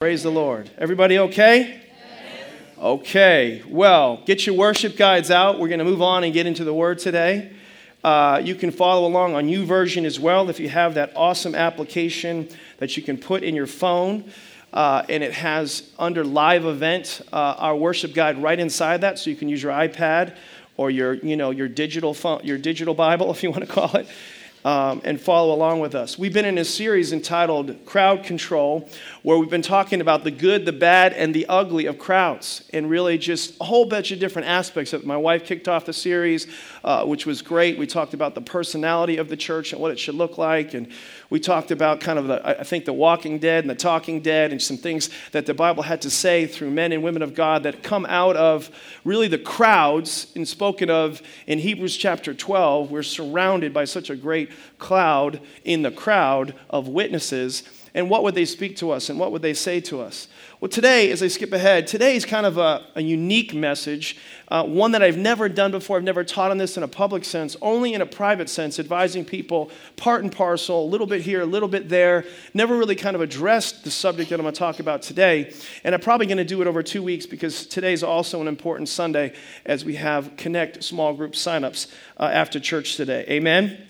Praise the Lord. Everybody okay? Okay. Well, get your worship guides out. We're going to move on and get into the Word today. Uh, you can follow along on U YouVersion as well if you have that awesome application that you can put in your phone. Uh, and it has under live event uh, our worship guide right inside that, so you can use your iPad or your, you know, your digital phone, your digital Bible, if you want to call it, um, and follow along with us. We've been in a series entitled Crowd Control, where we've been talking about the good, the bad, and the ugly of crowds, and really just a whole bunch of different aspects of. My wife kicked off the series, uh, which was great. We talked about the personality of the church and what it should look like, and we talked about kind of the, I think, the walking dead and the talking dead, and some things that the Bible had to say through men and women of God that come out of really the crowds, and spoken of in Hebrews chapter 12. We're surrounded by such a great cloud in the crowd of witnesses. And what would they speak to us and what would they say to us? Well, today, as I skip ahead, today is kind of a, a unique message, uh, one that I've never done before. I've never taught on this in a public sense, only in a private sense, advising people part and parcel, a little bit here, a little bit there. Never really kind of addressed the subject that I'm going to talk about today. And I'm probably going to do it over two weeks because today is also an important Sunday as we have Connect small group signups uh, after church today. Amen.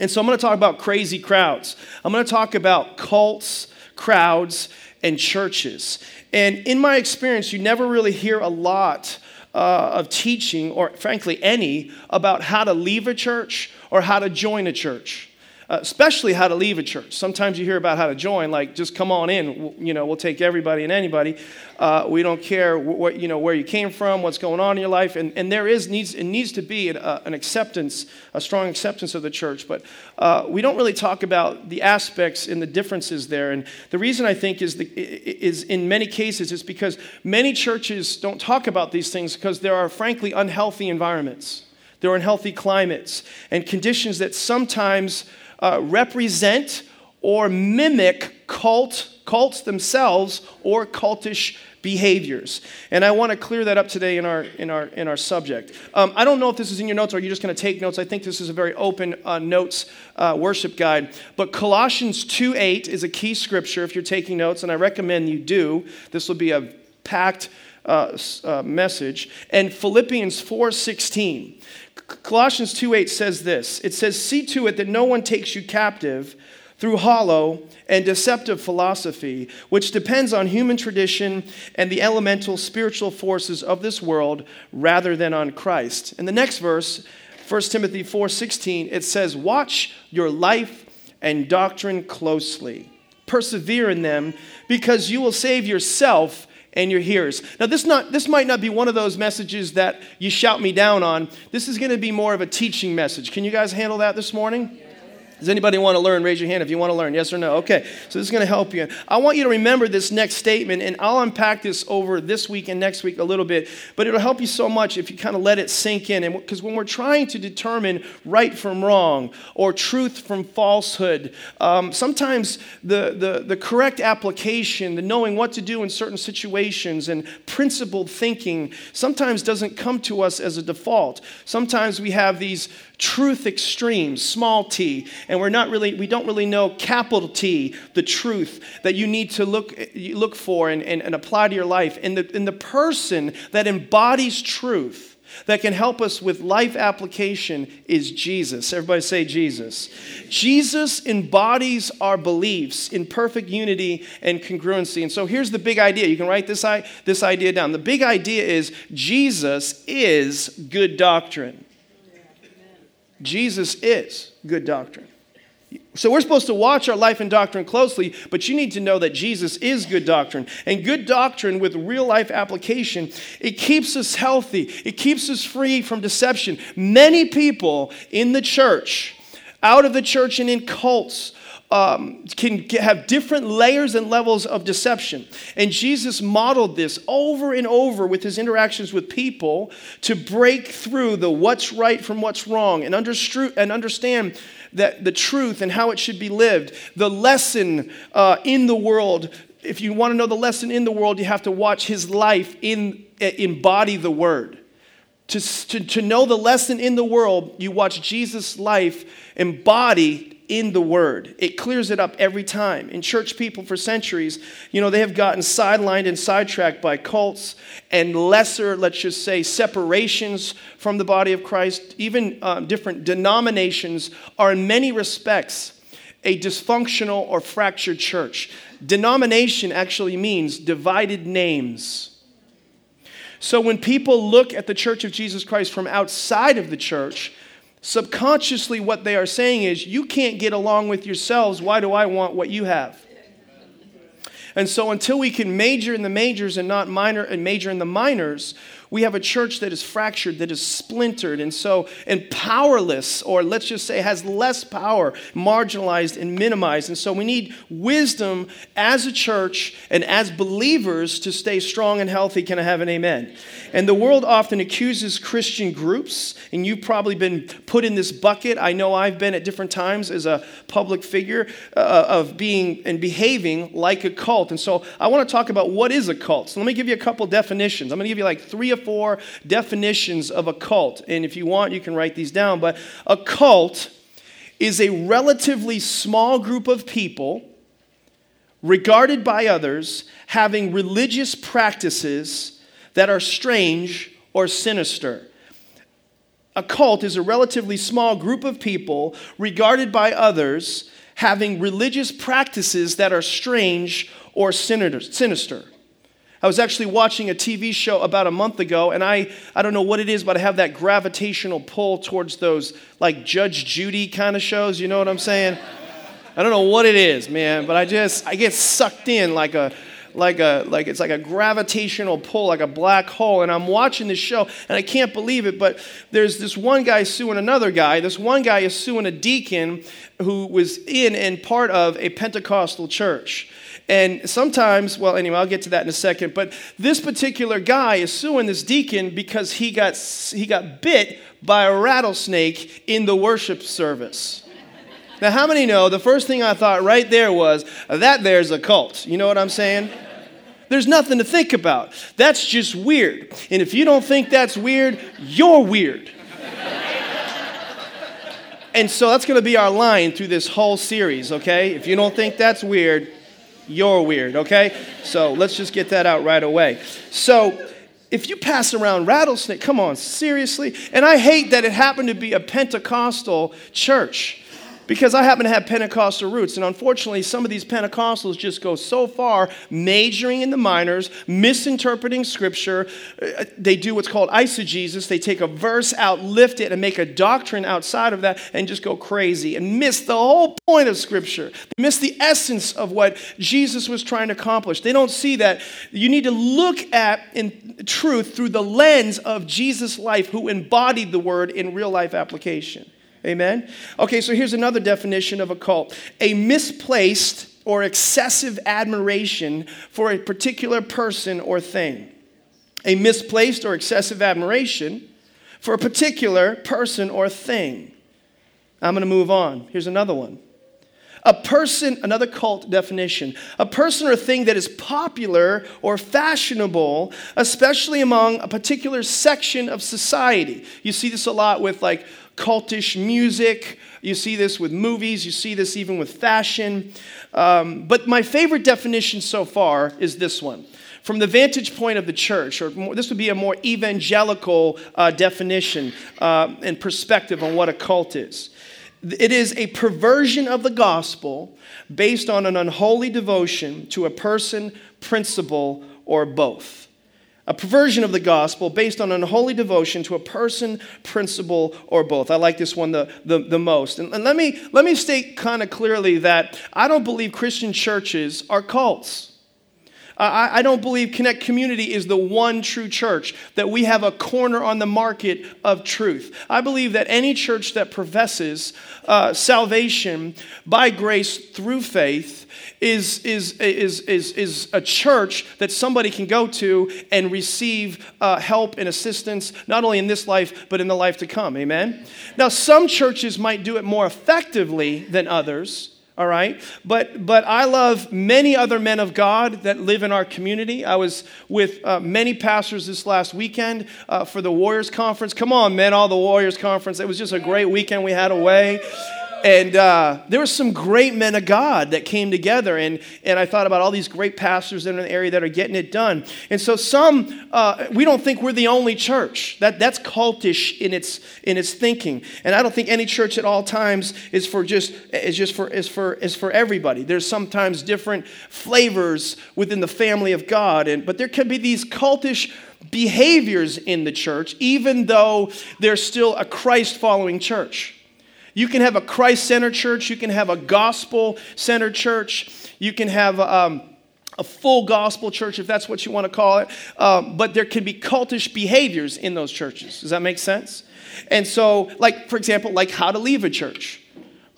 And so I'm going to talk about crazy crowds. I'm going to talk about cults, crowds, and churches. And in my experience, you never really hear a lot uh, of teaching, or frankly, any, about how to leave a church or how to join a church. Uh, especially how to leave a church. Sometimes you hear about how to join, like just come on in. You know, we'll take everybody and anybody. Uh, we don't care what you know where you came from, what's going on in your life, and, and there is needs it needs to be an, uh, an acceptance, a strong acceptance of the church. But uh, we don't really talk about the aspects and the differences there. And the reason I think is the, is in many cases is because many churches don't talk about these things because there are frankly unhealthy environments. There are unhealthy climates and conditions that sometimes uh, represent or mimic cult, cults themselves or cultish behaviors. And I want to clear that up today in our, in our, in our subject. Um, I don't know if this is in your notes or you're just going to take notes. I think this is a very open uh, notes uh, worship guide. But Colossians 2 8 is a key scripture if you're taking notes, and I recommend you do. This will be a packed uh, uh message. And Philippians 4 16. Colossians 2:8 says this. It says, "See to it that no one takes you captive through hollow and deceptive philosophy, which depends on human tradition and the elemental spiritual forces of this world rather than on Christ." In the next verse, 1 Timothy 4:16, it says, "Watch your life and doctrine closely. Persevere in them, because you will save yourself and your hearers. Now, this, not, this might not be one of those messages that you shout me down on. This is going to be more of a teaching message. Can you guys handle that this morning? Does anybody want to learn? Raise your hand if you want to learn. Yes or no? Okay. So this is going to help you. I want you to remember this next statement, and I'll unpack this over this week and next week a little bit, but it'll help you so much if you kind of let it sink in. And because when we're trying to determine right from wrong or truth from falsehood, um, sometimes the, the, the correct application, the knowing what to do in certain situations, and principled thinking sometimes doesn't come to us as a default. Sometimes we have these truth extremes, small t, and we're not really, we don't really know capital T, the truth that you need to look, look for and, and, and apply to your life. And the, and the person that embodies truth, that can help us with life application is Jesus. Everybody say Jesus. Jesus embodies our beliefs in perfect unity and congruency. And so here's the big idea. You can write this, I this idea down. The big idea is Jesus is good doctrine. Jesus is good doctrine. So we're supposed to watch our life and doctrine closely, but you need to know that Jesus is good doctrine. And good doctrine with real life application, it keeps us healthy. It keeps us free from deception. Many people in the church, out of the church and in cults, um, can have different layers and levels of deception. And Jesus modeled this over and over with his interactions with people to break through the what's right from what's wrong and, understru- and understand that the truth and how it should be lived. The lesson uh, in the world, if you want to know the lesson in the world, you have to watch his life in, embody the word. To, to, to know the lesson in the world, you watch Jesus' life embody in the word. It clears it up every time. In church people for centuries, you know, they have gotten sidelined and sidetracked by cults and lesser, let's just say, separations from the body of Christ. Even um, different denominations are, in many respects, a dysfunctional or fractured church. Denomination actually means divided names. So when people look at the Church of Jesus Christ from outside of the church, subconsciously what they are saying is, You can't get along with yourselves. Why do I want what you have? And so until we can major in the majors and not minor and major in the minors, we have a church that is fractured, that is splintered, and so, and powerless, or let's just say has less power, marginalized and minimized. And so we need wisdom as a church and as believers to stay strong and healthy. Can I have an amen? And the world often accuses Christian groups, and you've probably been put in this bucket. I know I've been at different times as a public figure uh, of being and behaving like a cult. And so I want to talk about what is a cult. So let me give you a couple definitions. I'm going to give you like three or four definitions of a cult. And if you want, you can write these down. But a cult is a relatively small group of people regarded by others having religious practices that are strange or sinister. A cult is a relatively small group of people regarded by others having religious practices that are strange or sinister. I was actually watching a TV show about a month ago, and I, I don't know what it is, but I have that gravitational pull towards those like Judge Judy kind of shows. You know what I'm saying? I don't know what it is, man, but I just I get sucked in like a like a like it's like a gravitational pull like a black hole and i'm watching this show and i can't believe it but there's this one guy suing another guy this one guy is suing a deacon who was in and part of a pentecostal church and sometimes, well, anyway, I'll get to that in a second. But this particular guy is suing this deacon because he got, he got bit by a rattlesnake in the worship service. Now, how many know the first thing I thought right there was that there's a cult? You know what I'm saying? There's nothing to think about. That's just weird. And if you don't think that's weird, you're weird. and so that's going to be our line through this whole series, okay? If you don't think that's weird, you're weird, okay? So let's just get that out right away. So if you pass around rattlesnake, come on, seriously? And I hate that it happened to be a Pentecostal church because I happen to have Pentecostal roots. And unfortunately, some of these Pentecostals just go so far majoring in the minors, misinterpreting scripture. Uh, they do what's called eisegesis. They take a verse out, lift it, and make a doctrine outside of that and just go crazy and miss the whole point of scripture. They miss the essence of what Jesus was trying to accomplish. They don't see that. You need to look at in truth through the lens of Jesus' life, who embodied the word in real life application. Amen? Okay, so here's another definition of a cult a misplaced or excessive admiration for a particular person or thing. A misplaced or excessive admiration for a particular person or thing. I'm going to move on. Here's another one. A person, another cult definition, a person or thing that is popular or fashionable, especially among a particular section of society. You see this a lot with like cultish music. You see this with movies. You see this even with fashion. Um, but my favorite definition so far is this one. From the vantage point of the church, or more, this would be a more evangelical uh, definition uh, and perspective on what a cult is. It is a perversion of the gospel based on an unholy devotion to a person, principle, or both a perversion of the gospel based on unholy devotion to a person, principle, or both. I like this one the, the, the most. And, and let, me, let me state kind of clearly that I don't believe Christian churches are cults. I, I don't believe Connect Community is the one true church, that we have a corner on the market of truth. I believe that any church that professes uh, salvation by grace through faith is, is, is, is, is a church that somebody can go to and receive uh, help and assistance, not only in this life, but in the life to come. Amen? Now, some churches might do it more effectively than others all right? But but i love many other men of god that live in our community. I was with uh, many pastors this last weekend uh, for the warriors conference. Come on men all the warriors conference. It was just a great weekend we had away And uh, there were some great men of God that came together. And, and I thought about all these great pastors in an area that are getting it done. And so some, uh, we don't think we're the only church. That, that's cultish in its, in its thinking. And I don't think any church at all times is for just, is just for, is for, is for everybody. There's sometimes different flavors within the family of God. And, but there can be these cultish behaviors in the church, even though there's still a Christ following church. You can have a Christ centered church, you can have a gospel centered church, you can have um, a full gospel church, if that's what you want to call it. Um, but there can be cultish behaviors in those churches. Does that make sense? And so, like, for example, like how to leave a church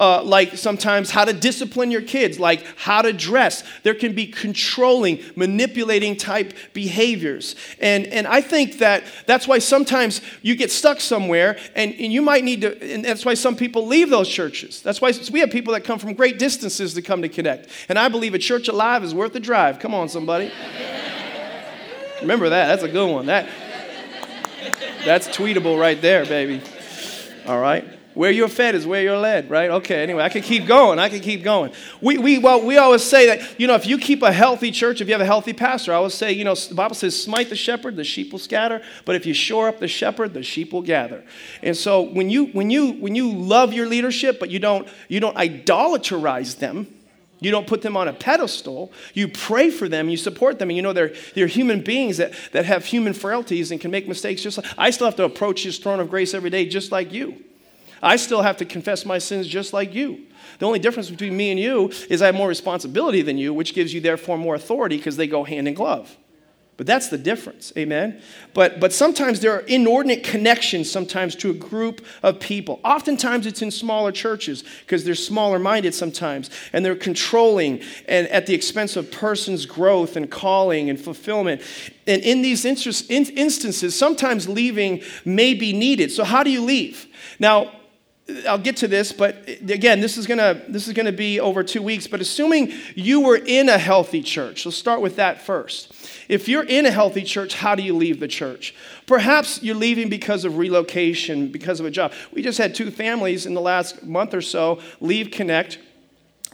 uh, like sometimes how to discipline your kids, like how to dress. There can be controlling, manipulating type behaviors. And, and I think that that's why sometimes you get stuck somewhere and, and you might need to, and that's why some people leave those churches. That's why we have people that come from great distances to come to connect. And I believe a church alive is worth the drive. Come on, somebody. Remember that. That's a good one. That, that's tweetable right there, baby. All right. Where you're fed is where you're led, right? Okay, anyway, I can keep going. I can keep going. We, we, well, we always say that, you know, if you keep a healthy church, if you have a healthy pastor, I always say, you know, the Bible says, smite the shepherd, the sheep will scatter. But if you shore up the shepherd, the sheep will gather. And so when you, when you, when you love your leadership, but you don't, you don't idolaterize them, you don't put them on a pedestal. You pray for them, you support them, and you know they're, they're human beings that, that have human frailties and can make mistakes just like I still have to approach his throne of grace every day just like you. I still have to confess my sins just like you. The only difference between me and you is I have more responsibility than you, which gives you therefore more authority because they go hand in glove. But that's the difference, amen? But, but sometimes there are inordinate connections sometimes to a group of people. Oftentimes it's in smaller churches because they're smaller minded sometimes and they're controlling and at the expense of person's growth and calling and fulfillment. And in these instances, sometimes leaving may be needed. So, how do you leave? Now, I'll get to this, but again, this is gonna this is gonna be over two weeks. But assuming you were in a healthy church, let's start with that first. If you're in a healthy church, how do you leave the church? Perhaps you're leaving because of relocation, because of a job. We just had two families in the last month or so leave Connect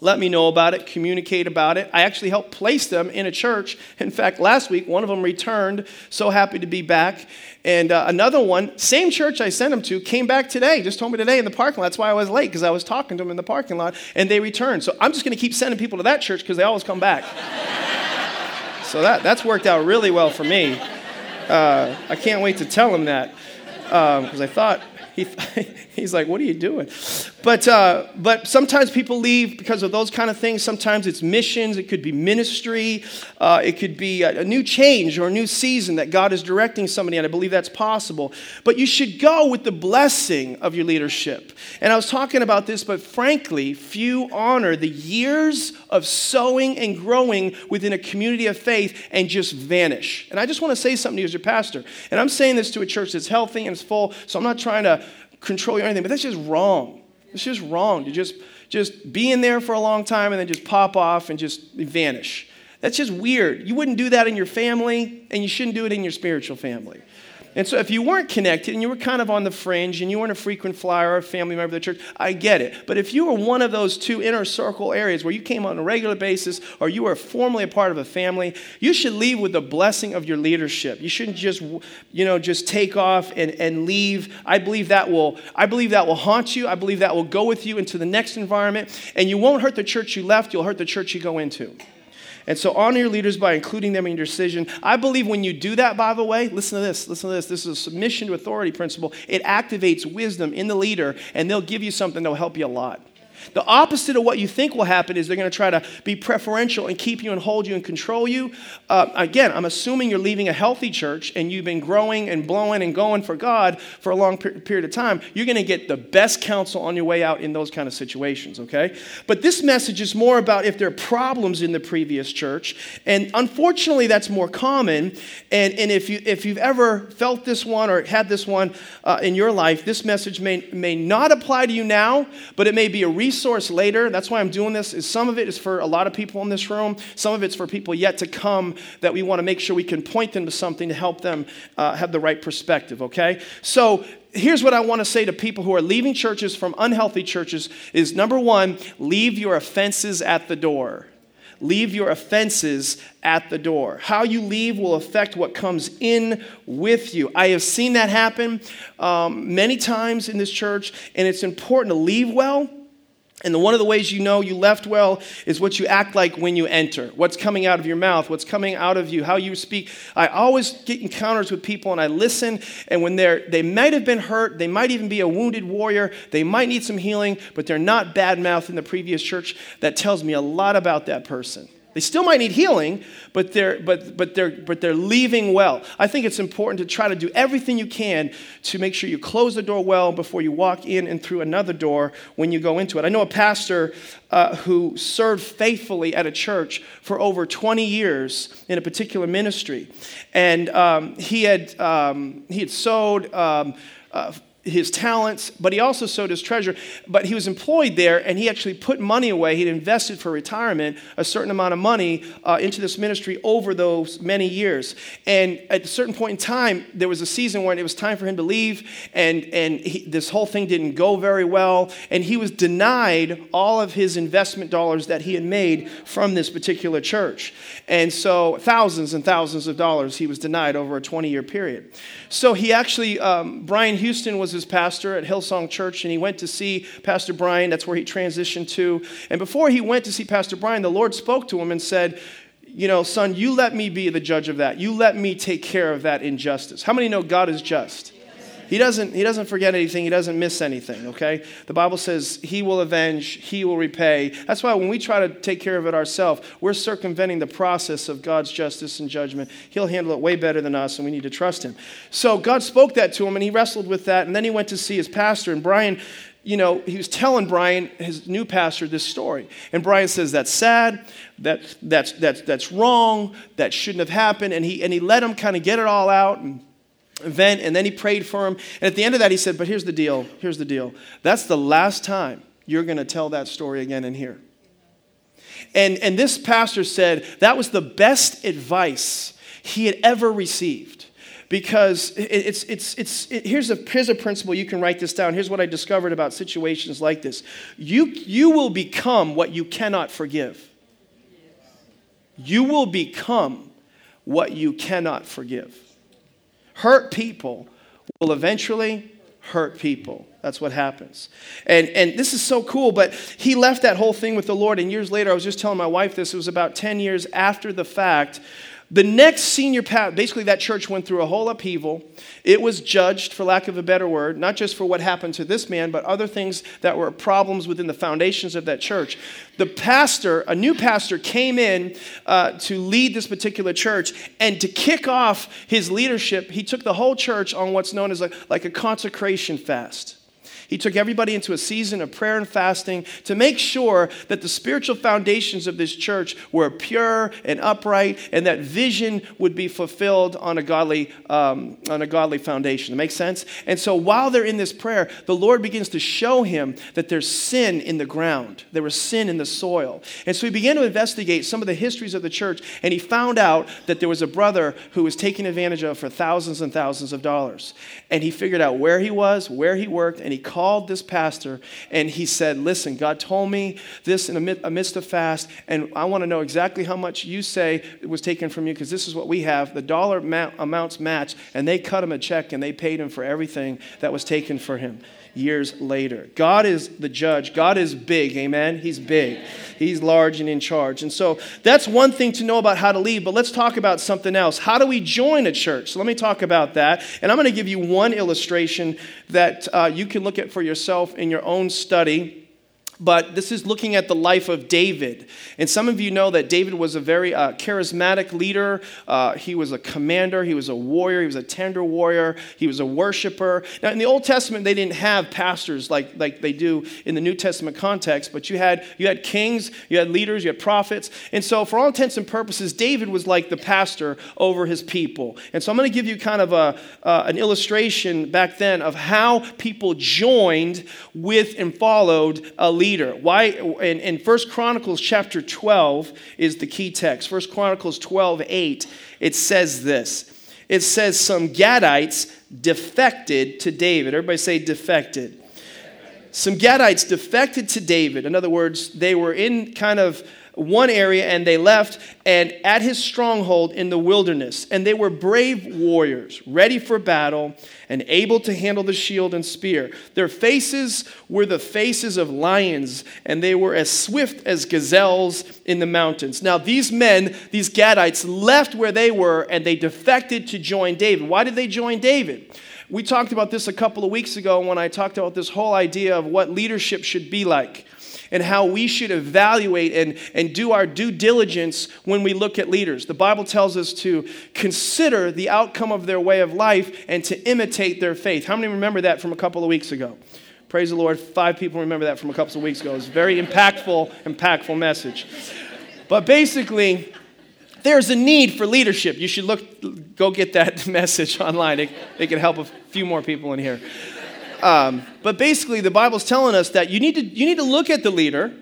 let me know about it, communicate about it. I actually helped place them in a church. In fact, last week, one of them returned, so happy to be back. And uh, another one, same church I sent them to, came back today, just told me today in the parking lot. That's why I was late, because I was talking to them in the parking lot, and they returned. So I'm just going to keep sending people to that church because they always come back. so that, that's worked out really well for me. Uh, I can't wait to tell them that because um, I thought he, he's like, What are you doing? But, uh, but sometimes people leave because of those kind of things. Sometimes it's missions, it could be ministry, uh, it could be a, a, new change or a new season that God is directing somebody, and I believe that's possible. But you should go with the blessing of your leadership. And I was talking about this, but frankly, few honor the years of sowing and growing within a community of faith and just vanish. And I just want to say something to you as your pastor. And I'm saying this to a church that's healthy and it's full, so I'm not trying to control you or anything, but that's just wrong. It's just wrong to just, just be in there for a long time and then just pop off and just vanish. That's just weird. You wouldn't do that in your family, and you shouldn't do it in your spiritual family. And so if you weren't connected and you were kind of on the fringe and you weren't a frequent flyer or a family member of the church, I get it. But if you were one of those two inner circle areas where you came on a regular basis or you were formally a part of a family, you should leave with the blessing of your leadership. You shouldn't just, you know, just take off and, and leave. I believe that will, I believe that will haunt you. I believe that will go with you into the next environment. And you won't hurt the church you left, you'll hurt the church you go into. And so honor your leaders by including them in your decision. I believe when you do that, by the way, listen to this, listen to this. This is a submission to authority principle. It activates wisdom in the leader, and they'll give you something that'll help you a lot. The opposite of what you think will happen is they're going to try to be preferential and keep you and hold you and control you. Uh, again, I'm assuming you're leaving a healthy church and you've been growing and blowing and going for God for a long period of time. You're going to get the best counsel on your way out in those kind of situations, okay? But this message is more about if there are problems in the previous church. And unfortunately, that's more common. And, and if, you, if you've ever felt this one or had this one uh, in your life, this message may, may not apply to you now, but it may be a resource resource later. That's why I'm doing this. Is some of it is for a lot of people in this room. Some of it's for people yet to come that we want to make sure we can point them to something to help them uh, have the right perspective. Okay. So here's what I want to say to people who are leaving churches from unhealthy churches: is number one, leave your offenses at the door leave your offenses at the door. How you leave will affect what comes in with you. I have seen that happen um, many times in this church, and it's important to leave well and the, one of the ways you know you left well is what you act like when you enter. What's coming out of your mouth, what's coming out of you, how you speak. I always get encounters with people and I listen, and when they're, they might have been hurt, they might even be a wounded warrior, they might need some healing, but they're not bad mouth in the previous church. That tells me a lot about that person. They still might need healing, but they're, but, but, they're, but they're leaving well. I think it's important to try to do everything you can to make sure you close the door well before you walk in and through another door when you go into it. I know a pastor uh, who served faithfully at a church for over 20 years in a particular ministry. And um, he, had, um, he had sowed. Um, uh, his talents, but he also sowed his treasure. But he was employed there, and he actually put money away. He'd invested for retirement a certain amount of money uh, into this ministry over those many years. And at a certain point in time, there was a season when it was time for him to leave, and, and he, this whole thing didn't go very well. And he was denied all of his investment dollars that he had made from this particular church. And so, thousands and thousands of dollars he was denied over a 20 year period. So, he actually, um, Brian Houston was his pastor at Hillsong Church, and he went to see Pastor Brian. That's where he transitioned to. And before he went to see Pastor Brian, the Lord spoke to him and said, you know, son, you let me be the judge of that. You let me take care of that injustice. How many know God is just? He doesn't, he doesn't forget anything, he doesn't miss anything, okay? The Bible says he will avenge, he will repay. That's why when we try to take care of it ourselves, we're circumventing the process of God's justice and judgment. He'll handle it way better than us, and we need to trust him. So God spoke that to him, and he wrestled with that, and then he went to see his pastor, and Brian you know, he was telling Brian, his new pastor, this story. And Brian says, That's sad, that, that's, that's, that's wrong, that shouldn't have happened. And he, and he let him kind of get it all out. And event, and then he prayed for him. And at the end of that, he said, But here's the deal. Here's the deal. That's the last time you're going to tell that story again in here. And, and this pastor said that was the best advice he had ever received. Because it's, it's, it's, it, here's, a, here's a principle, you can write this down. Here's what I discovered about situations like this you, you will become what you cannot forgive. You will become what you cannot forgive. Hurt people will eventually hurt people. That's what happens. And, and this is so cool, but he left that whole thing with the Lord. And years later, I was just telling my wife this, it was about 10 years after the fact the next senior pastor, basically, that church went through a whole upheaval. It was judged, for lack of a better word, not just for what happened to this man, but other things that were problems within the foundations of that church. The pastor, a new pastor, came in uh, to lead this particular church, and to kick off his leadership, he took the whole church on what's known as a, like a consecration fast. He took everybody into a season of prayer and fasting to make sure that the spiritual foundations of this church were pure and upright and that vision would be fulfilled on a godly, um, on a godly foundation. That makes sense? And so while they're in this prayer, the Lord begins to show him that there's sin in the ground, there was sin in the soil. And so he began to investigate some of the histories of the church, and he found out that there was a brother who was taken advantage of for thousands and thousands of dollars. And he figured out where he was, where he worked, and he called called this pastor and he said, Listen, God told me this in amidst a fast, and I want to know exactly how much you say was taken from you because this is what we have. The dollar amounts match, and they cut him a check and they paid him for everything that was taken for him years later. God is the judge. God is big, amen? He's big. He's large and in charge. And so that's one thing to know about how to lead, but let's talk about something else. How do we join a church? So let me talk about that. And I'm going to give you one illustration that uh, you can look at for yourself in your own study but this is looking at the life of David. And some of you know that David was a very uh, charismatic leader. Uh, he was a commander, he was a warrior, he was a tender warrior, he was a worshiper. Now, in the Old Testament, they didn't have pastors like, like they do in the New Testament context, but you had, you had kings, you had leaders, you had prophets. And so, for all intents and purposes, David was like the pastor over his people. And so, I'm going to give you kind of a, uh, an illustration back then of how people joined with and followed a leader leader. Why? In, in 1 Chronicles chapter 12 is the key text. 1 Chronicles 12, 8, it says this. It says, Some Gadites defected to David. Everybody say defected. Some Gadites defected to David. In other words, they were in kind of one area and they left and at his stronghold in the wilderness. And they were brave warriors ready for battle and able to handle the shield and spear. Their faces were the faces of lions and they were as swift as gazelles in the mountains. Now these men these gadites left where they were and they defected to join david. Why did they join david we talked about this a couple of weeks ago when i talked about this whole idea of what leadership should be like and how we should evaluate and, and do our due diligence when we look at leaders. The Bible tells us to consider the outcome of their way of life and to imitate their faith. How many remember that from a couple of weeks ago? Praise the Lord. Five people remember that from a couple of weeks ago. It's a very impactful, impactful message. But basically, there's a need for leadership. You should look, go get that message online. It, it can help a few more people in here. Um, but basically, the Bible's telling us that you need, to, you need to look at the leader.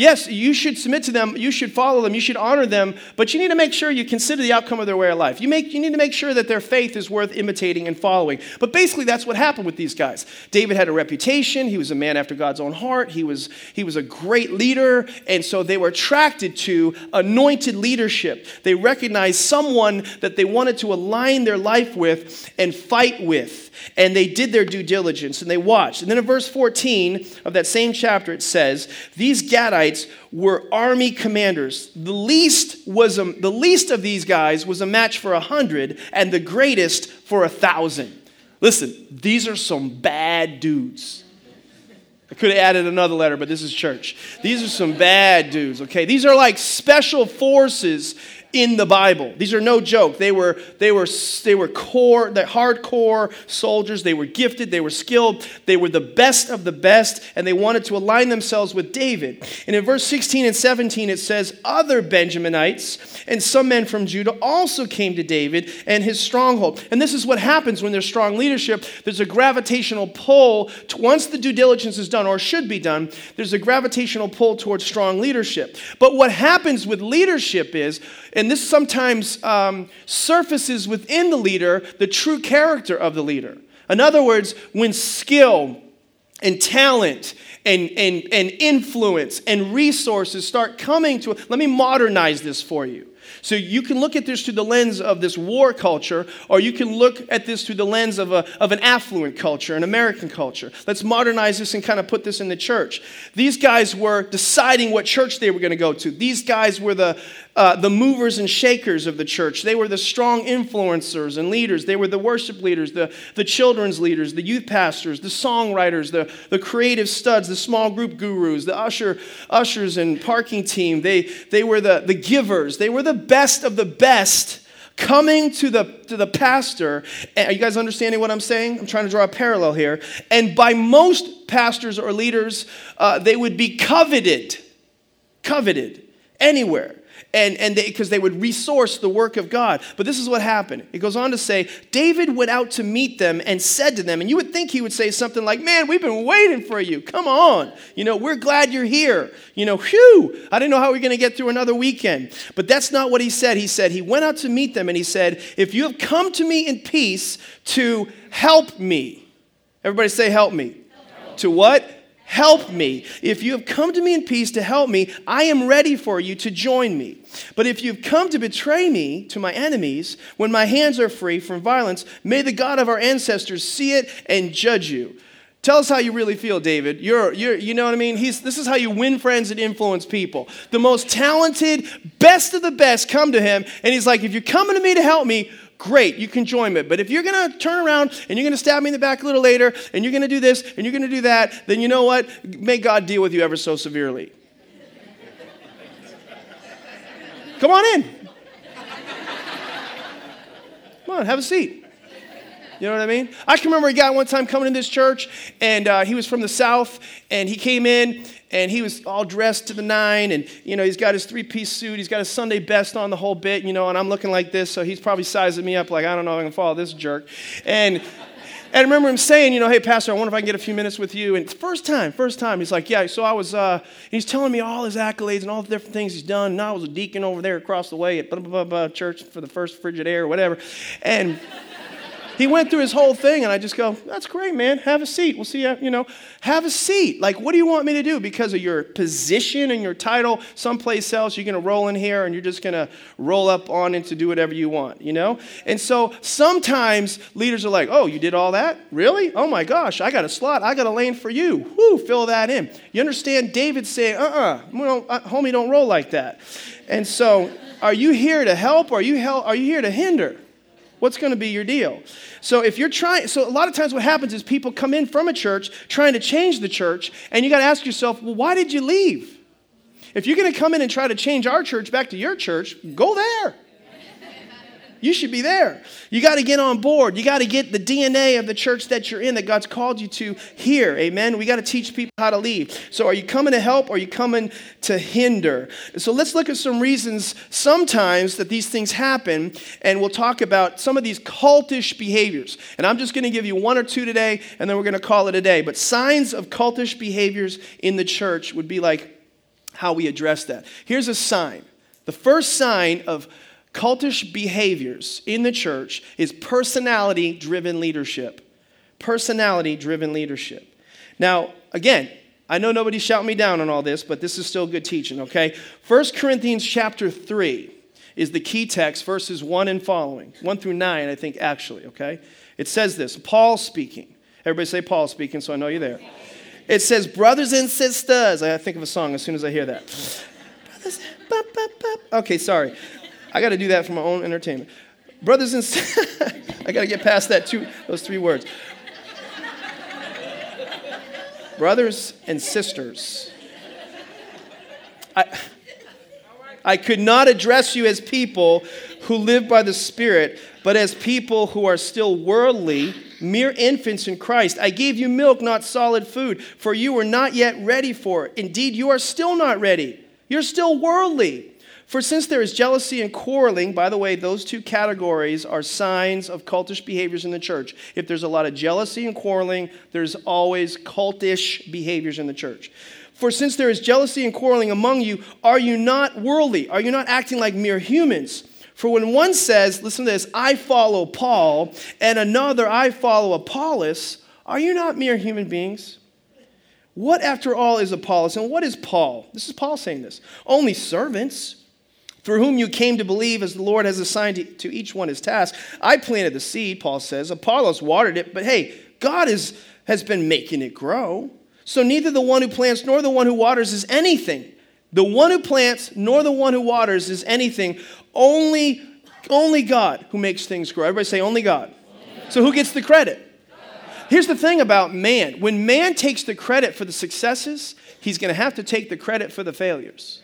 Yes, you should submit to them, you should follow them, you should honor them, but you need to make sure you consider the outcome of their way of life. You, make, you need to make sure that their faith is worth imitating and following. But basically, that's what happened with these guys. David had a reputation, he was a man after God's own heart, he was, he was a great leader, and so they were attracted to anointed leadership. They recognized someone that they wanted to align their life with and fight with and they did their due diligence and they watched. And then in verse 14 of that same chapter, it says, These Gadites were army commanders. The least, was a, the least of these guys was a match for a hundred, and the greatest for a thousand. Listen, these are some bad dudes. I could have added another letter, but this is church. These are some bad dudes, okay? These are like special forces in the Bible. These are no joke. They were, they were, they were core, the hardcore soldiers. They were gifted, they were skilled, they were the best of the best, and they wanted to align themselves with David. And in verse 16 and 17, it says, Other Benjaminites and some men from Judah also came to David and his stronghold. And this is what happens when there's strong leadership. There's a gravitational pull. To, once the due diligence is done, or should be done, there's a gravitational pull towards strong leadership. But what happens with leadership is, and this sometimes um, surfaces within the leader the true character of the leader. In other words, when skill and talent and, and, and influence and resources start coming to, let me modernize this for you. So you can look at this through the lens of this war culture, or you can look at this through the lens of, a, of an affluent culture, an American culture. Let's modernize this and kind of put this in the church. These guys were deciding what church they were going to go to. These guys were the, uh, the movers and shakers of the church. They were the strong influencers and leaders. They were the worship leaders, the, the children's leaders, the youth pastors, the songwriters, the, the creative studs, the small group gurus, the usher, ushers and parking team. They, they were the, the givers. They were the best of the best coming to the, to the pastor. Are you guys understanding what I'm saying? I'm trying to draw a parallel here. And by most pastors or leaders, uh, they would be coveted, coveted anywhere and and because they, would resource the work of God. But this is what happened. It goes on to say, David went out to meet them and said to them, and you would think he would say something like, "Man, we've been waiting for you. Come on, you know, we're glad you're here. You know, whew, I didn't know how we are going to get through another weekend." But that's not what he said. He said he went out to meet them and he said, "If you have come to me in peace to help me, everybody say, help me." Help. To what? Help me. If you have come to me in peace to help me, I am ready for you to join me. But if you've come to betray me to my enemies, when my hands are free from violence, may the God of our ancestors see it and judge you. Tell us how you really feel, David. You're, you're, you know what I mean? He's, this is how you win friends and influence people. The most talented, best of the best come to him, and he's like, if you're coming to me to help me, great, you can join me. But if you're going to turn around and you're going to stab me in the back a little later, and you're going to do this and you're going to do that, then you know what? May God deal with you ever so severely. Come on in. Come on, have a seat. You know what I mean? I can remember a guy one time coming in this church, and uh, he was from the South, and he came in, and he was all dressed to the nine, and you know he's got his three-piece suit, he's got his Sunday best on the whole bit, you know, and I'm looking like this, so he's probably sizing me up like I don't know if I can follow this jerk, and And I remember him saying, you know, hey, Pastor, I wonder if I can get a few minutes with you. And it's first time, first time. He's like, yeah, so I was, uh, he's telling me all his accolades and all the different things he's done. And I was a deacon over there across the way at blah, blah, blah, blah church for the first frigid air or whatever. And he went through his whole thing, and I just go, That's great, man. Have a seat. We'll see you, you know, have a seat. Like, what do you want me to do? Because of your position and your title, someplace else, you're going to roll in here and you're just going to roll up on into do whatever you want, you know? And so sometimes leaders are like, Oh, you did all that? Really? Oh my gosh, I got a slot. I got a lane for you. Whoo, fill that in. You understand David saying, Uh uh-uh, uh, homie, don't roll like that. And so, are you here to help or are you, hel- are you here to hinder? What's going to be your deal? So if you're trying, so a lot of times what happens is people come in from a church trying to change the church, and you got to ask yourself, well, why did you leave? If you're going to come in and try to change our church back to your church, go there. You should be there. You got to get on board. You got to get the DNA of the church that you're in that God's called you to here. Amen. We got to teach people how to lead. So, are you coming to help or are you coming to hinder? So, let's look at some reasons sometimes that these things happen, and we'll talk about some of these cultish behaviors. And I'm just going to give you one or two today, and then we're going to call it a day. But signs of cultish behaviors in the church would be like how we address that. Here's a sign. The first sign of cultish behaviors in the church is personality driven leadership. Personality driven leadership. Now, again, I know nobody's shouting me down on all this, but this is still good teaching, okay? 1 Corinthians chapter 3 is the key text, verses 1 and following. 1 through 9, I think, actually, okay? It says this Paul speaking. Everybody say Paul speaking, so I know you're there. It says, Brothers and sisters. I think of a song as soon as I hear that. Brothers, okay, sorry. I got to do that for my own entertainment. Brothers and sisters, I got to get past that two, those three words. Brothers and sisters, I, I could not address you as people who live by the Spirit, but as people who are still worldly, mere infants in Christ. I gave you milk, not solid food, for you were not yet ready for it. Indeed, you are still not ready. You're still worldly. For since there is jealousy and quarreling, by the way, those two categories are signs of cultish behaviors in the church. If there's a lot of jealousy and quarreling, there's always cultish behaviors in the church. For since there is jealousy and quarreling among you, are you not worldly? Are you not acting like mere humans? For when one says, listen to this, I follow Paul, and another, I follow Apollos, are you not mere human beings? What, after all, is Apollos, and what is Paul? This is Paul saying this. Only servants through whom you came to believe as the Lord has assigned to each one his task. I planted the seed, Paul says. Apollos watered it, but hey, God is, has been making it grow. So neither the one who plants nor the one who waters is anything. The one who plants nor the one who waters is anything. Only, only God who makes things grow. Everybody say, only God. So who gets the credit? Here's the thing about man when man takes the credit for the successes, he's going to have to take the credit for the failures.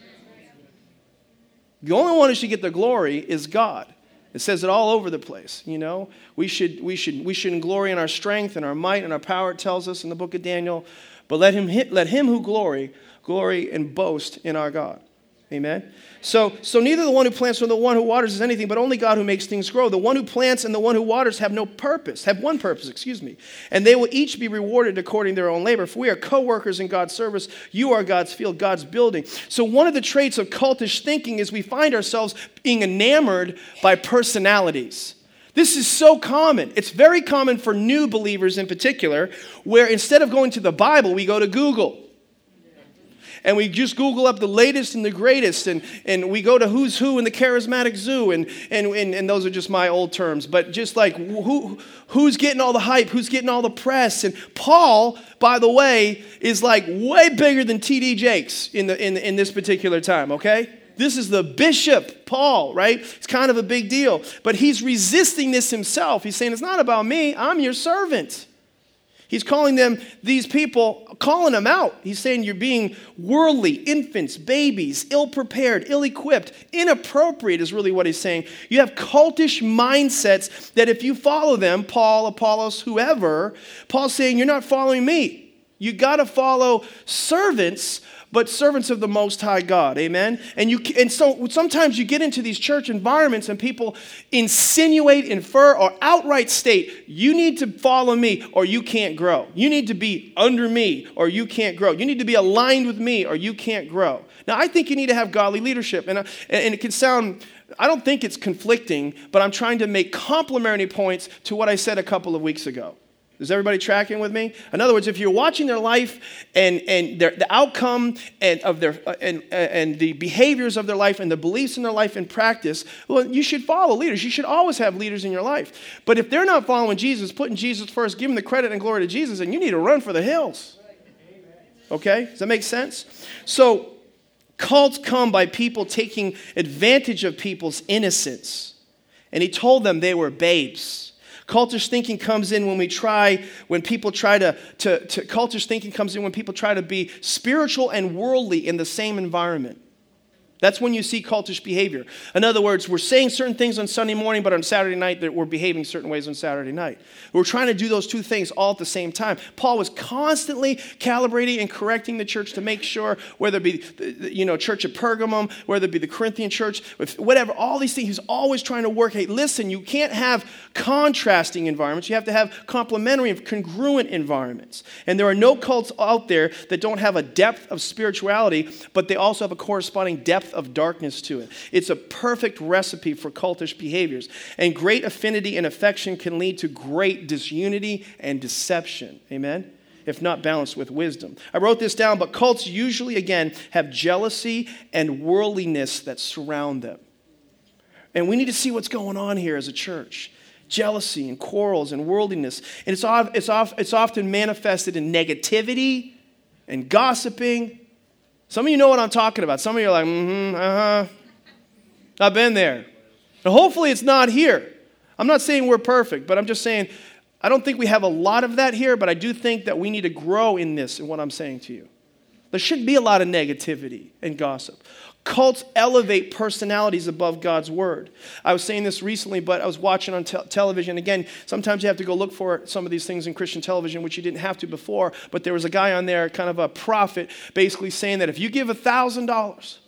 The only one who should get the glory is God. It says it all over the place, you know. We should we should we shouldn't glory in our strength and our might and our power, it tells us in the book of Daniel. But let him let him who glory, glory and boast in our God. Amen. So, so neither the one who plants nor the one who waters is anything, but only God who makes things grow. The one who plants and the one who waters have no purpose, have one purpose, excuse me. And they will each be rewarded according to their own labor. For we are co-workers in God's service. You are God's field, God's building. So one of the traits of cultish thinking is we find ourselves being enamored by personalities. This is so common. It's very common for new believers in particular, where instead of going to the Bible, we go to Google and we just Google up the latest and the greatest, and, and we go to who's who in the charismatic zoo, and, and, and, and those are just my old terms, but just like who, who's getting all the hype, who's getting all the press. And Paul, by the way, is like way bigger than T.D. Jakes in, the, in, in this particular time, okay? This is the bishop, Paul, right? It's kind of a big deal. But he's resisting this himself. He's saying, It's not about me, I'm your servant. He's calling them, these people, calling them out. He's saying you're being worldly, infants, babies, ill prepared, ill equipped, inappropriate, is really what he's saying. You have cultish mindsets that if you follow them, Paul, Apollos, whoever, Paul's saying you're not following me. You got to follow servants but servants of the Most High God. Amen? And, you, and so sometimes you get into these church environments and people insinuate, infer, or outright state, you need to follow me or you can't grow. You need to be under me or you can't grow. You need to be aligned with me or you can't grow. Now, I think you need to have godly leadership. And, uh, and it can sound I don't think it's conflicting, but I'm trying to make complementary points to what I said a couple of weeks ago. Is everybody tracking with me? In other words, if you're watching their life and, and their, the outcome and, of their, uh, and, uh, and the behaviors of their life and the beliefs in their life and practice, well, you should follow leaders. You should always have leaders in your life. But if they're not following Jesus, putting Jesus first, giving the credit and glory to Jesus, and you need to run for the hills. Okay? Does that make sense? So, Cults come by people taking advantage of people's innocence. And he told them they were babes. Cultish thinking comes in when we try, when people try to, to, to cultish thinking comes in when people try to be spiritual and worldly in the same environment. That's when you see cultish behavior. In other words, we're saying certain things on Sunday morning, but on Saturday night we're behaving certain ways on Saturday night. We're trying to do those two things all at the same time. Paul was constantly calibrating and correcting the church to make sure, whether it be you know church at Pergamum, whether it be the Corinthian church, whatever, all these things. He's always trying to work. Hey, listen, you can't have contrasting environments. You have to have complementary and congruent environments. And there are no cults out there that don't have a depth of spirituality, but they also have a corresponding depth depth of darkness to it. It's a perfect recipe for cultish behaviors. And great affinity and affection can lead to great disunity and deception. Amen? If not balanced with wisdom. I wrote this down, but cults usually, again, have jealousy and worldliness that surround them. And we need to see what's going on here as a church jealousy and quarrels and worldliness. And it's, it's, it's often manifested in negativity and gossiping some of you know what I'm talking about. Some of you are like, mm hmm, uh huh. I've been there. And hopefully it's not here. I'm not saying we're perfect, but I'm just saying I don't think we have a lot of that here, but I do think that we need to grow in this, in what I'm saying to you. There shouldn't be a lot of negativity and gossip. Cults elevate personalities above God's word. I was saying this recently, but I was watching on te- television. Again, sometimes you have to go look for some of these things in Christian television, which you didn't have to before. But there was a guy on there, kind of a prophet, basically saying that if you give a $1,000,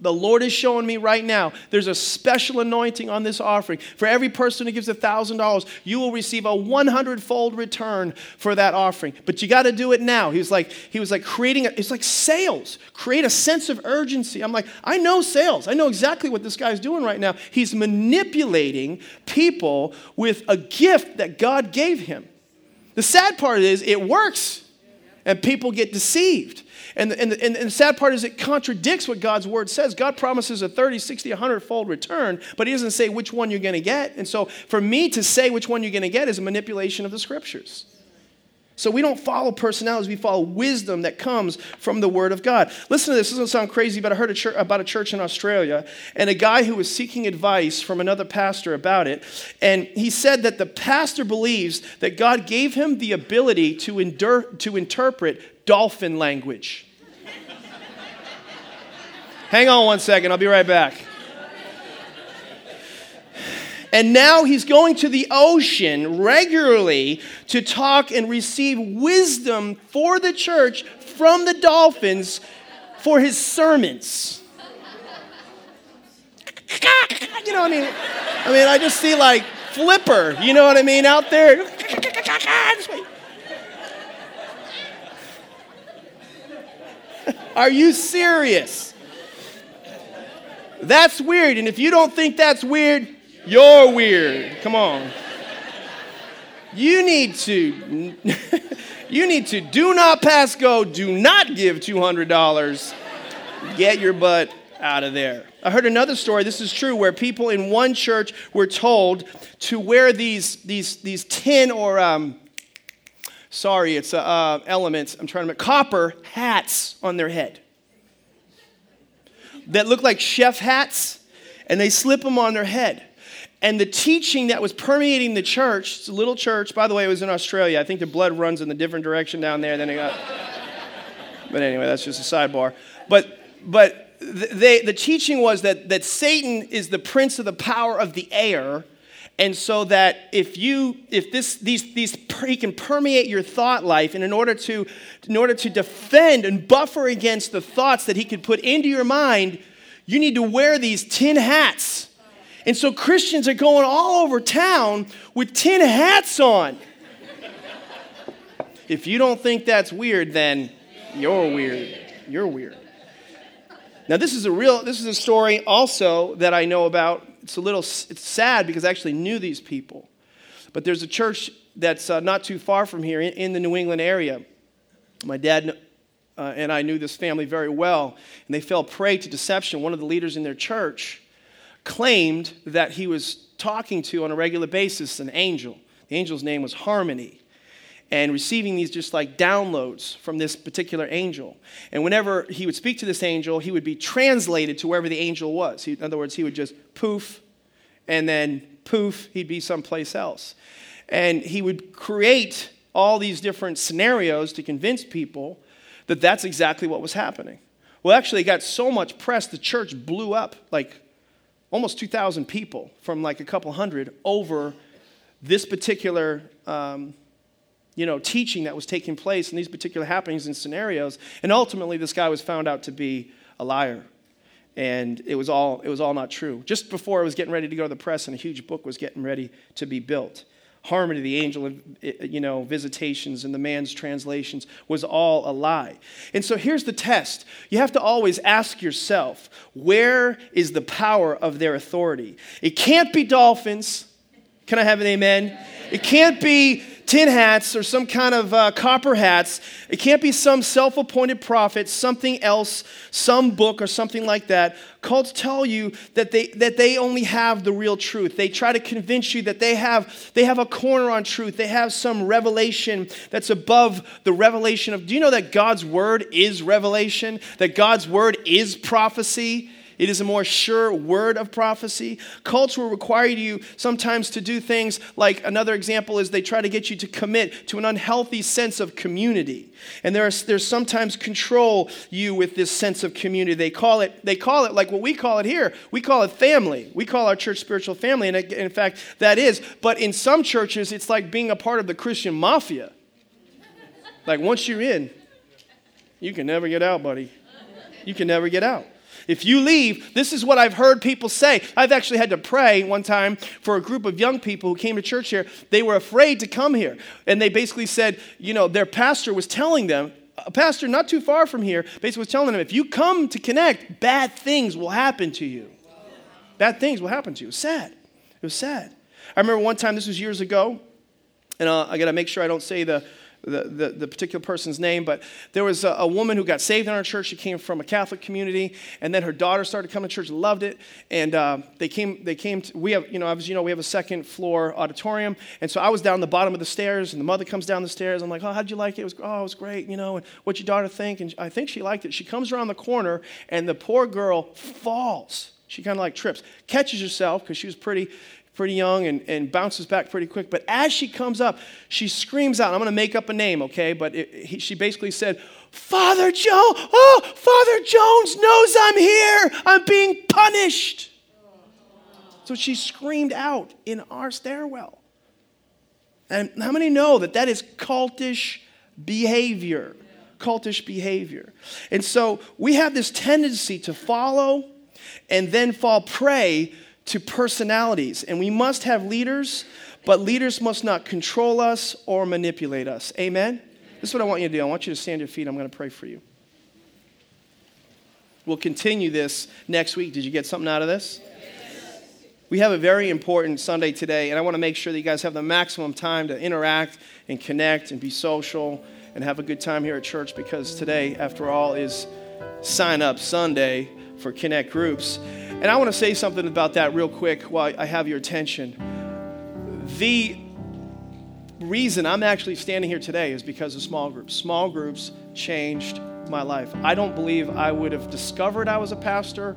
the Lord is showing me right now there's a special anointing on this offering. For every person who gives $1,000, you will receive a 100 fold return for that offering. But you got to do it now. He was like, he was like creating, a, it's like sales. Create a sense of urgency. I'm like, I know sales. I know exactly what this guy's doing right now. He's manipulating people with a gift that God gave him. The sad part is it works and people get deceived. And, and, and, the sad part is it contradicts what God's word says. God promises a 30, 60, 100 fold return, but He doesn't say which one you're going to get. And so for me to say which one you're going to get is a manipulation of the scriptures. So we don't follow personalities, we follow wisdom that comes from the Word of God. Listen to this. This doesn't sound crazy, but I heard a church, about a church in Australia and a guy who was seeking advice from another pastor about it. And he said that the pastor believes that God gave him the ability to, endure, to interpret dolphin language. Hang on one second, I'll be right back. And now he's going to the ocean regularly to talk and receive wisdom for the church from the dolphins for his sermons. You know what I mean? I mean, I just see like Flipper, you know what I mean, out there. Are you serious? That's weird. And if you don't think that's weird, you're weird. Come on. You need to you need to do not pass go, do not give $200. Get your butt out of there. I heard another story, this is true, where people in one church were told to wear these, these, these tin or, um, sorry, it's uh, uh, elements, I'm trying to make, copper hats on their head that look like chef hats, and they slip them on their head. And the teaching that was permeating the church, it's a little church, by the way, it was in Australia. I think the blood runs in a different direction down there than it got. but anyway, that's just a sidebar. But, but they, the teaching was that, that Satan is the prince of the power of the air, and so that if you if this these these he can permeate your thought life and in order to in order to defend and buffer against the thoughts that he could put into your mind you need to wear these tin hats and so christians are going all over town with tin hats on if you don't think that's weird then you're weird you're weird now this is a real this is a story also that i know about it's a little it's sad because I actually knew these people. But there's a church that's uh, not too far from here in, in, the New England area. My dad uh, and I knew this family very well, and they fell prey to deception. One of the leaders in their church claimed that he was talking to on a regular basis an angel. The angel's name was Harmony and receiving these just like downloads from this particular angel. And whenever he would speak to this angel, he would be translated to wherever the angel was. He, in other words, he would just poof, and then poof, he'd be someplace else. And he would create all these different scenarios to convince people that that's exactly what was happening. Well, actually, it got so much press, the church blew up like almost 2,000 people from like a couple hundred over this particular. Um, you know, teaching that was taking place in these particular happenings and scenarios. And ultimately, this guy was found out to be a liar. And it was all, it was all not true. Just before I was getting ready to go to the press and a huge book was getting ready to be built. Harmony, the angel of, eh, eh, you know, visitations and the man's translations was all a lie. And so here's the test. You have to always ask yourself, where is the power of their authority? It can't be dolphins. Can I have an amen? It can't be tin hats or some kind of uh, copper hats. It can't be some self appointed prophet, something else, some book or something like that. Cults tell you that they, that they only have the real truth. They try to convince you that they have, they have a corner on truth. They have some revelation that's above the revelation of. Do you know that God's word is revelation? That God's word is prophecy? It is a more sure word of prophecy. Cults will require you sometimes to do things like another example is they try to get you to commit to an unhealthy sense of community. And there's, there's sometimes control you with this sense of community. They call it, they call it like what we call it here. We call it family. We call our church spiritual family. And in fact, that is. But in some churches, it's like being a part of the Christian mafia. Like once you're in, you can never get out, buddy. You can never get out. If you leave, this is what I've heard people say. I've actually had to pray one time for a group of young people who came to church here. They were afraid to come here. And they basically said, you know, their pastor was telling them, a pastor not too far from here basically was telling them, if you come to connect, bad things will happen to you. Bad things will happen to you. It was sad. It was sad. I remember one time, this was years ago, and uh, I got to make sure I don't say the the, the, the, particular person's name, but there was a, a, woman who got saved in our church. She came from a Catholic community, and then her daughter started coming to church, loved it, and uh, they came. They came. To, we have, you know, as you know, we have a second floor auditorium, and so I was down the bottom of the stairs, and the mother comes down the stairs. I'm like, oh, how'd you like it? It was, oh, it was great, you know. And what'd your daughter think? And I think she liked it. She comes around the corner, and the poor girl falls. She kind of like trips, catches herself because she was pretty pretty young and, and bounces back pretty quick. But as she comes up, she screams out. I'm going to make up a name, okay? But it, he, she basically said, Father Joe, oh, Father Jones knows I'm here. I'm being punished. So she screamed out in our stairwell. And how many know that that is cultish behavior? Cultish behavior. And so we have this tendency to follow and then fall prey to personalities. And we must have leaders, but leaders must not control us or manipulate us. Amen? This is what I want you to do. I want you to stand your feet. I'm going to pray for you. We'll continue this next week. Did you get something out of this? We have a very important Sunday today, and I want to make sure that you guys have the maximum time to interact and connect and be social and have a good time here at church because today, after all, is sign up Sunday for Connect groups. And I want to say something about that real quick while I have your attention. The reason I'm actually standing here today is because of small groups. Small groups changed my life. I don't believe I would have discovered I was a pastor,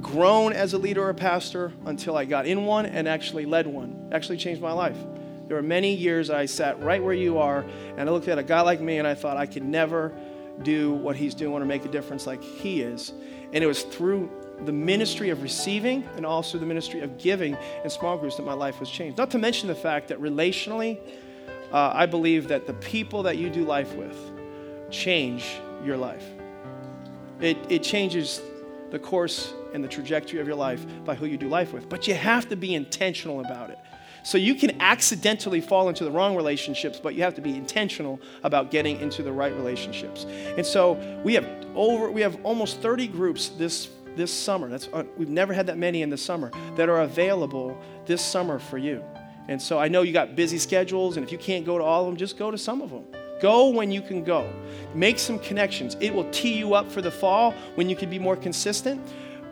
grown as a leader or a pastor until I got in one and actually led one. Actually changed my life. There were many years I sat right where you are and I looked at a guy like me and I thought I could never do what he's doing or make a difference like he is. And it was through the ministry of receiving and also the ministry of giving in small groups that my life was changed. Not to mention the fact that relationally, uh, I believe that the people that you do life with change your life. It, it changes the course and the trajectory of your life by who you do life with. But you have to be intentional about it. So you can accidentally fall into the wrong relationships, but you have to be intentional about getting into the right relationships. And so we have over we have almost 30 groups this this summer. That's uh, we've never had that many in the summer that are available this summer for you. And so I know you got busy schedules and if you can't go to all of them, just go to some of them. Go when you can go. Make some connections. It will tee you up for the fall when you can be more consistent.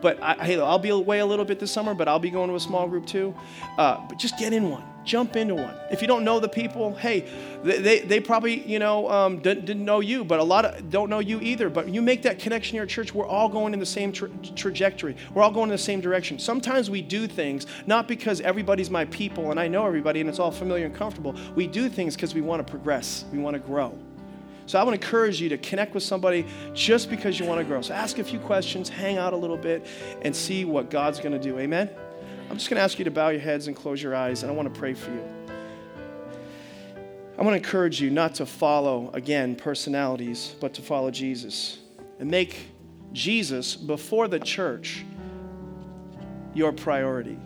But I, hey, I'll be away a little bit this summer, but I'll be going to a small group too. Uh, but just get in one. Jump into one. If you don't know the people, hey, they, they, they probably, you know, um, didn't, didn't, know you, but a lot of don't know you either. But you make that connection in your church, we're all going in the same tra- trajectory. We're all going in the same direction. Sometimes we do things not because everybody's my people and I know everybody and it's all familiar and comfortable. We do things because we want to progress, we want to grow. So I want to encourage you to connect with somebody just because you want to grow. So ask a few questions, hang out a little bit, and see what God's going to do. Amen? I'm just going to ask you to bow your heads and close your eyes, and I want to pray for you. I want to encourage you not to follow, again, personalities, but to follow Jesus and make Jesus before the church your priority.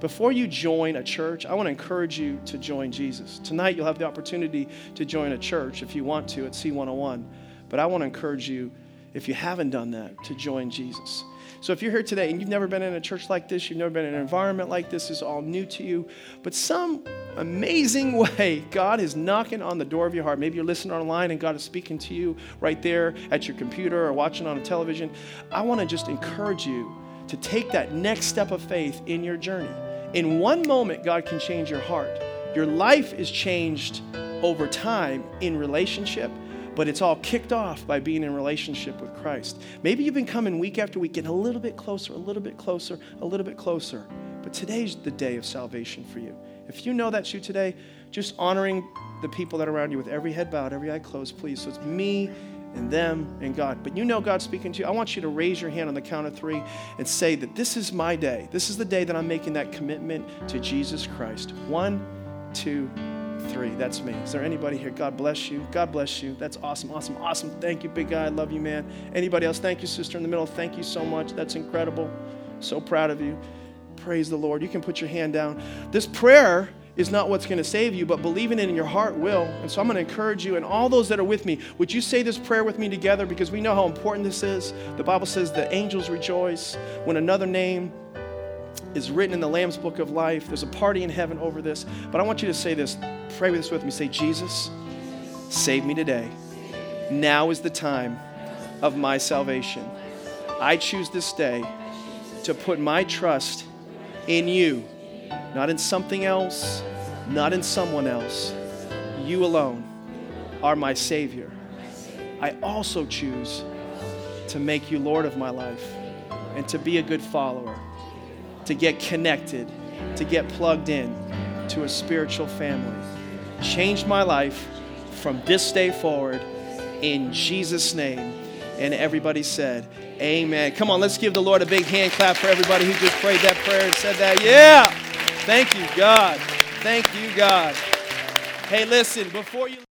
Before you join a church, I want to encourage you to join Jesus. Tonight, you'll have the opportunity to join a church if you want to at C101. But I want to encourage you, if you haven't done that, to join Jesus. So if you're here today and you've never been in a church like this, you've never been in an environment like this, is all new to you, but some amazing way, God is knocking on the door of your heart. Maybe you're listening online and God is speaking to you right there at your computer or watching on a television. I want to just encourage you to take that next step of faith in your journey. In one moment, God can change your heart. Your life is changed over time in relationship, but it's all kicked off by being in relationship with Christ. Maybe you've been coming week after week, getting a little bit closer, a little bit closer, a little bit closer. But today's the day of salvation for you. If you know that's you today, just honoring the people that are around you with every head bowed, every eye closed, please. So it's me and them and God. But you know God's speaking to you. I want you to raise your hand on the count of three and say that this is my day. This is the day that I'm making that commitment to Jesus Christ. One, two, three. That's me. Is there anybody here? God bless you. God bless you. That's awesome, awesome, awesome. Thank you, big guy. I love you, man. Anybody else? Thank you, sister in the middle. Thank you so much. That's incredible. So proud of you. Praise the Lord. You can put your hand down. This prayer is not what's going to save you, but believing it in your heart will. And so I'm going to encourage you and all those that are with me, would you say this prayer with me together? Because we know how important this is. The Bible says the angels rejoice when another name is written in the Lamb's book of life. There's a party in heaven over this. But I want you to say this. Pray this with me. Say, Jesus, save me today. Now is the time of my salvation. I choose this day to put my trust in you not in something else, not in someone else. You alone are my Savior. I also choose to make you Lord of my life and to be a good follower, to get connected, to get plugged in to a spiritual family. Change my life from this day forward in Jesus' name. And everybody said, Amen. Come on, let's give the Lord a big hand clap for everybody who just prayed that prayer and said that. Yeah. Thank you, God. Thank you, God. Hey, listen, before you.